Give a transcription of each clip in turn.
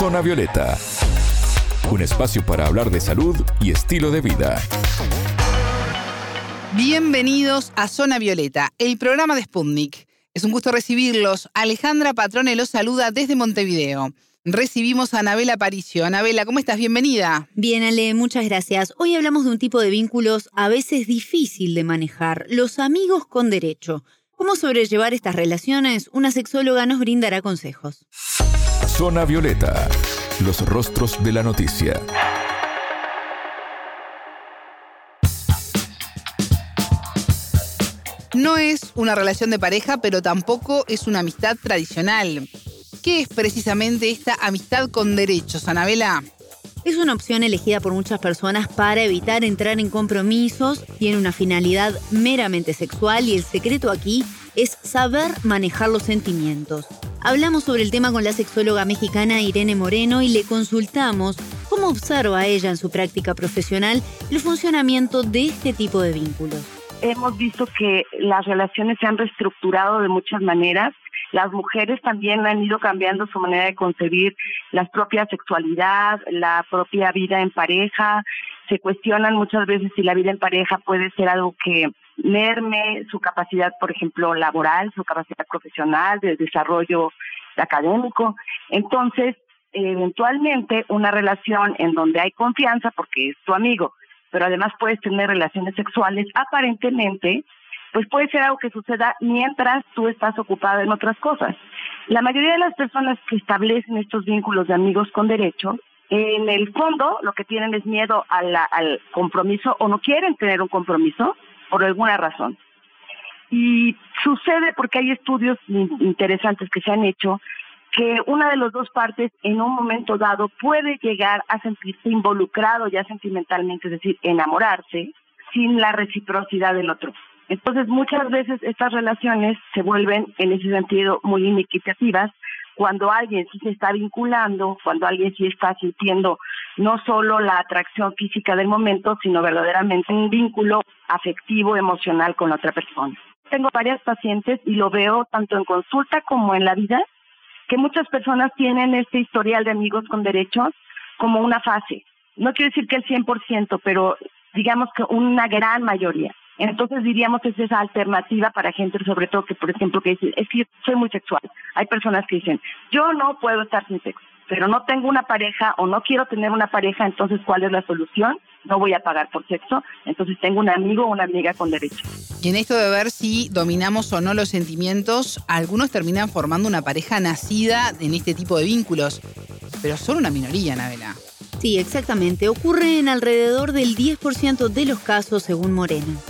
Zona Violeta, un espacio para hablar de salud y estilo de vida. Bienvenidos a Zona Violeta, el programa de Sputnik. Es un gusto recibirlos. Alejandra Patrone los saluda desde Montevideo. Recibimos a Anabela Aparicio. Anabela, ¿cómo estás? Bienvenida. Bien, Ale, muchas gracias. Hoy hablamos de un tipo de vínculos a veces difícil de manejar, los amigos con derecho. ¿Cómo sobrellevar estas relaciones? Una sexóloga nos brindará consejos. Zona Violeta, los rostros de la noticia. No es una relación de pareja, pero tampoco es una amistad tradicional. ¿Qué es precisamente esta amistad con derechos, Anabela? Es una opción elegida por muchas personas para evitar entrar en compromisos, tiene una finalidad meramente sexual y el secreto aquí es saber manejar los sentimientos. Hablamos sobre el tema con la sexóloga mexicana Irene Moreno y le consultamos cómo observa ella en su práctica profesional el funcionamiento de este tipo de vínculos. Hemos visto que las relaciones se han reestructurado de muchas maneras las mujeres también han ido cambiando su manera de concebir la propia sexualidad, la propia vida en pareja. Se cuestionan muchas veces si la vida en pareja puede ser algo que merme su capacidad, por ejemplo, laboral, su capacidad profesional, de desarrollo académico. Entonces, eventualmente, una relación en donde hay confianza, porque es tu amigo, pero además puedes tener relaciones sexuales, aparentemente pues puede ser algo que suceda mientras tú estás ocupado en otras cosas. La mayoría de las personas que establecen estos vínculos de amigos con derecho, en el fondo lo que tienen es miedo al compromiso o no quieren tener un compromiso por alguna razón. Y sucede porque hay estudios interesantes que se han hecho que una de las dos partes en un momento dado puede llegar a sentirse involucrado ya sentimentalmente, es decir, enamorarse, sin la reciprocidad del otro. Entonces, muchas veces estas relaciones se vuelven, en ese sentido, muy inequitativas cuando alguien sí se está vinculando, cuando alguien sí está sintiendo no solo la atracción física del momento, sino verdaderamente un vínculo afectivo, emocional con la otra persona. Tengo varias pacientes y lo veo tanto en consulta como en la vida, que muchas personas tienen este historial de amigos con derechos como una fase. No quiero decir que el 100%, pero digamos que una gran mayoría. Entonces diríamos que es esa alternativa para gente, sobre todo que, por ejemplo, que dice, es que soy muy sexual. Hay personas que dicen, yo no puedo estar sin sexo, pero no tengo una pareja o no quiero tener una pareja, entonces, ¿cuál es la solución? No voy a pagar por sexo, entonces tengo un amigo o una amiga con derecho. Y en esto de ver si dominamos o no los sentimientos, algunos terminan formando una pareja nacida en este tipo de vínculos, pero son una minoría, Navela. Sí, exactamente. Ocurre en alrededor del 10% de los casos, según Moreno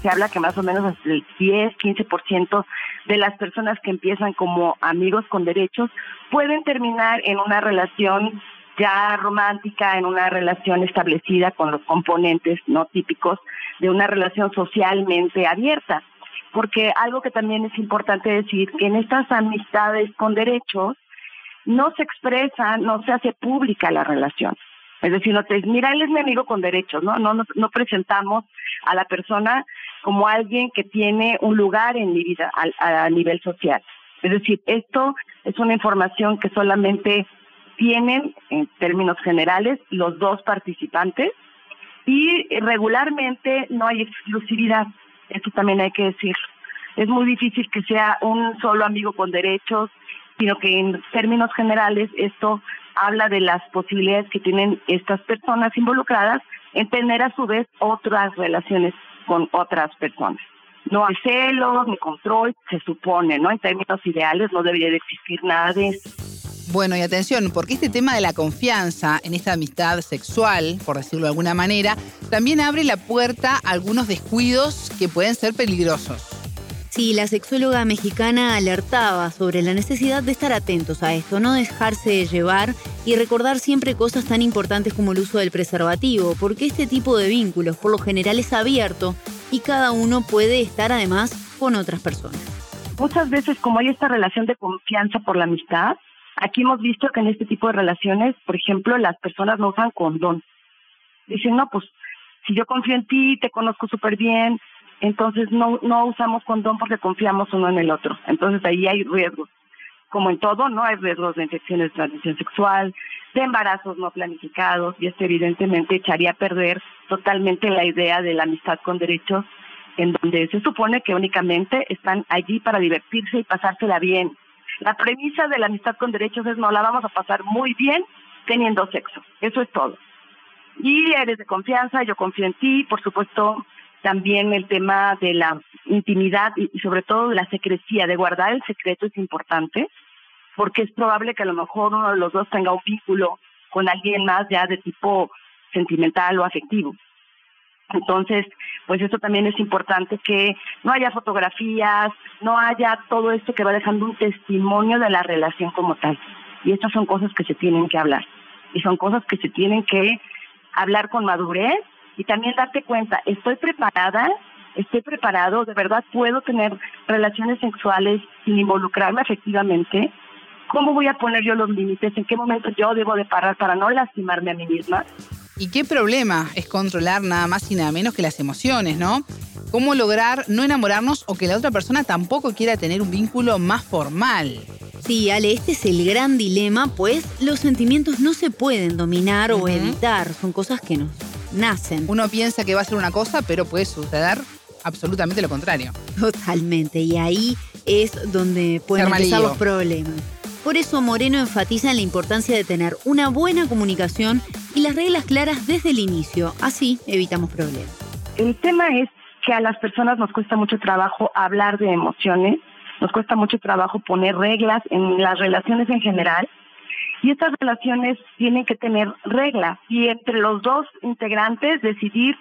se habla que más o menos el 10, 15% de las personas que empiezan como amigos con derechos pueden terminar en una relación ya romántica, en una relación establecida con los componentes no típicos de una relación socialmente abierta. Porque algo que también es importante decir, que en estas amistades con derechos no se expresa, no se hace pública la relación. Es decir, no te, mira, él es mi amigo con derechos, ¿no? No, no, presentamos a la persona como alguien que tiene un lugar en mi vida a, a nivel social. Es decir, esto es una información que solamente tienen, en términos generales, los dos participantes y regularmente no hay exclusividad. Esto también hay que decir. Es muy difícil que sea un solo amigo con derechos, sino que en términos generales esto habla de las posibilidades que tienen estas personas involucradas en tener a su vez otras relaciones con otras personas. No hay celos ni control, se supone, ¿no? En términos ideales no debería de existir nada de eso. Bueno, y atención, porque este tema de la confianza en esta amistad sexual, por decirlo de alguna manera, también abre la puerta a algunos descuidos que pueden ser peligrosos. Sí, la sexóloga mexicana alertaba sobre la necesidad de estar atentos a esto, no dejarse llevar y recordar siempre cosas tan importantes como el uso del preservativo, porque este tipo de vínculos por lo general es abierto y cada uno puede estar además con otras personas. Muchas veces como hay esta relación de confianza por la amistad, aquí hemos visto que en este tipo de relaciones, por ejemplo, las personas no usan condón. Dicen, no, pues si yo confío en ti, te conozco súper bien, entonces no, no usamos condón porque confiamos uno en el otro. Entonces ahí hay riesgos. como en todo, ¿no? Hay riesgos de infecciones de transmisión sexual, de embarazos no planificados, y esto evidentemente echaría a perder totalmente la idea de la amistad con derechos, en donde se supone que únicamente están allí para divertirse y pasársela bien. La premisa de la amistad con derechos es no la vamos a pasar muy bien teniendo sexo. Eso es todo. Y eres de confianza, yo confío en ti, por supuesto, también el tema de la intimidad y, sobre todo de la secrecía, de guardar el secreto es importante, porque es probable que a lo mejor uno de los dos tenga un vínculo con alguien más ya de tipo sentimental o afectivo. Entonces, pues eso también es importante que no haya fotografías, no haya todo esto que va dejando un testimonio de la relación como tal. Y estas son cosas que se tienen que hablar. Y son cosas que se tienen que hablar con madurez y también darte cuenta, estoy preparada, estoy preparado, de verdad puedo tener relaciones sexuales sin involucrarme efectivamente. ¿Cómo voy a poner yo los límites? ¿En qué momento yo debo de parar para no lastimarme a mí misma? ¿Y qué problema es controlar nada más y nada menos que las emociones, no? ¿Cómo lograr no enamorarnos o que la otra persona tampoco quiera tener un vínculo más formal? Sí, Ale, este es el gran dilema, pues los sentimientos no se pueden dominar o evitar, son cosas que nos nacen. Uno piensa que va a ser una cosa, pero puede suceder absolutamente lo contrario. Totalmente, y ahí es donde pueden empezar los problemas. Por eso Moreno enfatiza en la importancia de tener una buena comunicación y las reglas claras desde el inicio, así evitamos problemas. El tema es que a las personas nos cuesta mucho trabajo hablar de emociones, nos cuesta mucho trabajo poner reglas en las relaciones en general y estas relaciones tienen que tener reglas y entre los dos integrantes decidir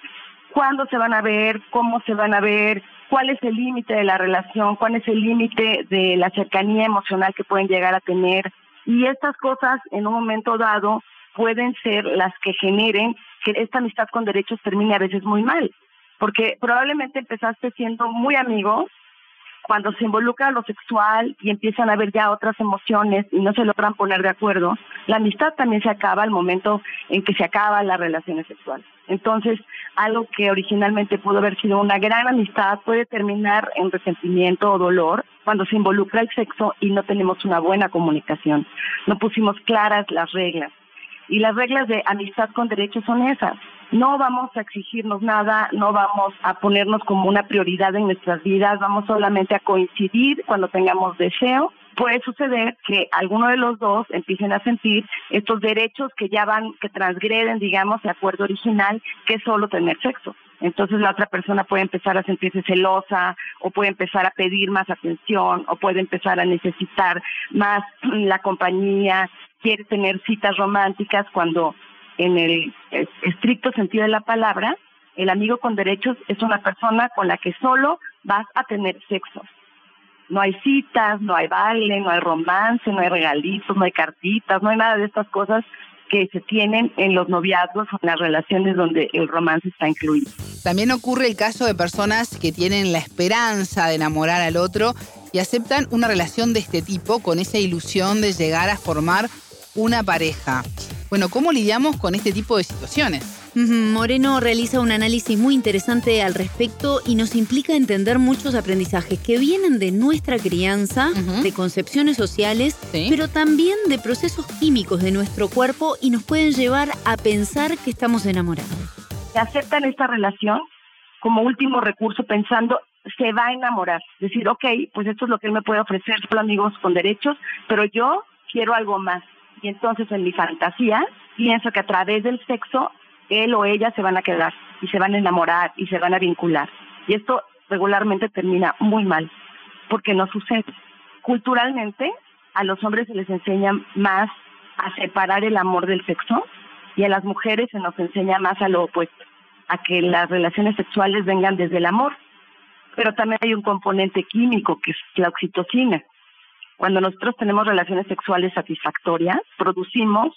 cuándo se van a ver, cómo se van a ver, cuál es el límite de la relación, cuál es el límite de la cercanía emocional que pueden llegar a tener. Y estas cosas en un momento dado pueden ser las que generen que esta amistad con derechos termine a veces muy mal. Porque probablemente empezaste siendo muy amigos cuando se involucra lo sexual y empiezan a haber ya otras emociones y no se logran poner de acuerdo, la amistad también se acaba al momento en que se acaba la relación sexual. Entonces, algo que originalmente pudo haber sido una gran amistad puede terminar en resentimiento o dolor cuando se involucra el sexo y no tenemos una buena comunicación. No pusimos claras las reglas. Y las reglas de amistad con derechos son esas no vamos a exigirnos nada, no vamos a ponernos como una prioridad en nuestras vidas, vamos solamente a coincidir cuando tengamos deseo. Puede suceder que alguno de los dos empiecen a sentir estos derechos que ya van, que transgreden, digamos, el acuerdo original, que es solo tener sexo. Entonces la otra persona puede empezar a sentirse celosa o puede empezar a pedir más atención o puede empezar a necesitar más la compañía, quiere tener citas románticas cuando en el estricto sentido de la palabra, el amigo con derechos es una persona con la que solo vas a tener sexo. No hay citas, no hay baile, no hay romance, no hay regalitos, no hay cartitas, no hay nada de estas cosas que se tienen en los noviazgos o en las relaciones donde el romance está incluido. También ocurre el caso de personas que tienen la esperanza de enamorar al otro y aceptan una relación de este tipo con esa ilusión de llegar a formar una pareja. Bueno, ¿cómo lidiamos con este tipo de situaciones? Moreno realiza un análisis muy interesante al respecto y nos implica entender muchos aprendizajes que vienen de nuestra crianza, de concepciones sociales, pero también de procesos químicos de nuestro cuerpo y nos pueden llevar a pensar que estamos enamorados. Aceptan esta relación como último recurso pensando se va a enamorar. Decir, ok, pues esto es lo que él me puede ofrecer, solo amigos con derechos, pero yo quiero algo más y entonces en mi fantasía pienso que a través del sexo él o ella se van a quedar y se van a enamorar y se van a vincular. Y esto regularmente termina muy mal, porque no sucede. Culturalmente, a los hombres se les enseña más a separar el amor del sexo y a las mujeres se nos enseña más a lo opuesto, a que las relaciones sexuales vengan desde el amor. Pero también hay un componente químico que es la oxitocina, cuando nosotros tenemos relaciones sexuales satisfactorias, producimos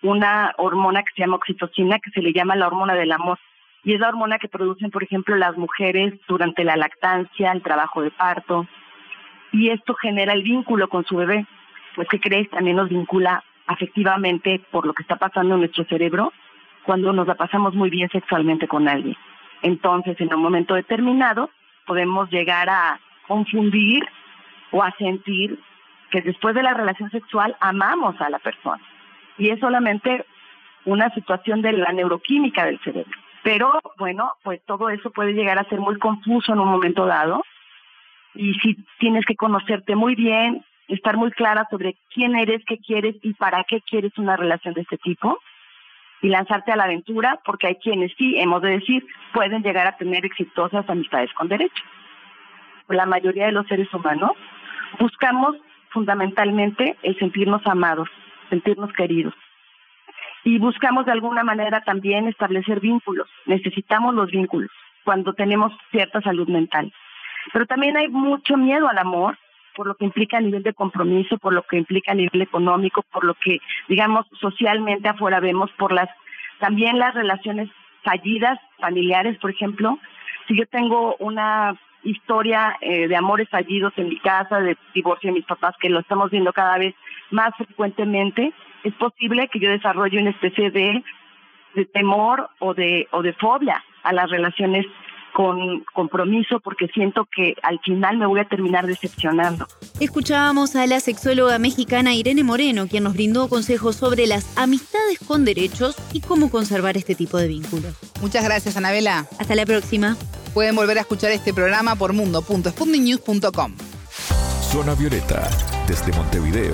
una hormona que se llama oxitocina, que se le llama la hormona del amor. Y es la hormona que producen, por ejemplo, las mujeres durante la lactancia, el trabajo de parto. Y esto genera el vínculo con su bebé. Pues, ¿qué crees? También nos vincula afectivamente por lo que está pasando en nuestro cerebro cuando nos la pasamos muy bien sexualmente con alguien. Entonces, en un momento determinado, podemos llegar a confundir o a sentir que después de la relación sexual amamos a la persona. Y es solamente una situación de la neuroquímica del cerebro. Pero bueno, pues todo eso puede llegar a ser muy confuso en un momento dado. Y si tienes que conocerte muy bien, estar muy clara sobre quién eres, qué quieres y para qué quieres una relación de este tipo y lanzarte a la aventura, porque hay quienes sí, hemos de decir, pueden llegar a tener exitosas amistades con derecho. La mayoría de los seres humanos buscamos fundamentalmente el sentirnos amados, sentirnos queridos. Y buscamos de alguna manera también establecer vínculos. Necesitamos los vínculos cuando tenemos cierta salud mental. Pero también hay mucho miedo al amor, por lo que implica a nivel de compromiso, por lo que implica a nivel económico, por lo que, digamos, socialmente afuera vemos, por las también las relaciones fallidas familiares, por ejemplo. Si yo tengo una historia eh, de amores fallidos en mi casa, de divorcio de mis papás, que lo estamos viendo cada vez más frecuentemente, es posible que yo desarrolle una especie de, de temor o de, o de fobia a las relaciones con compromiso porque siento que al final me voy a terminar decepcionando. Escuchábamos a la sexóloga mexicana Irene Moreno, quien nos brindó consejos sobre las amistades con derechos y cómo conservar este tipo de vínculos. Muchas gracias, Anabela. Hasta la próxima. Pueden volver a escuchar este programa por mundo.sputniknews.com. Zona Violeta, desde Montevideo,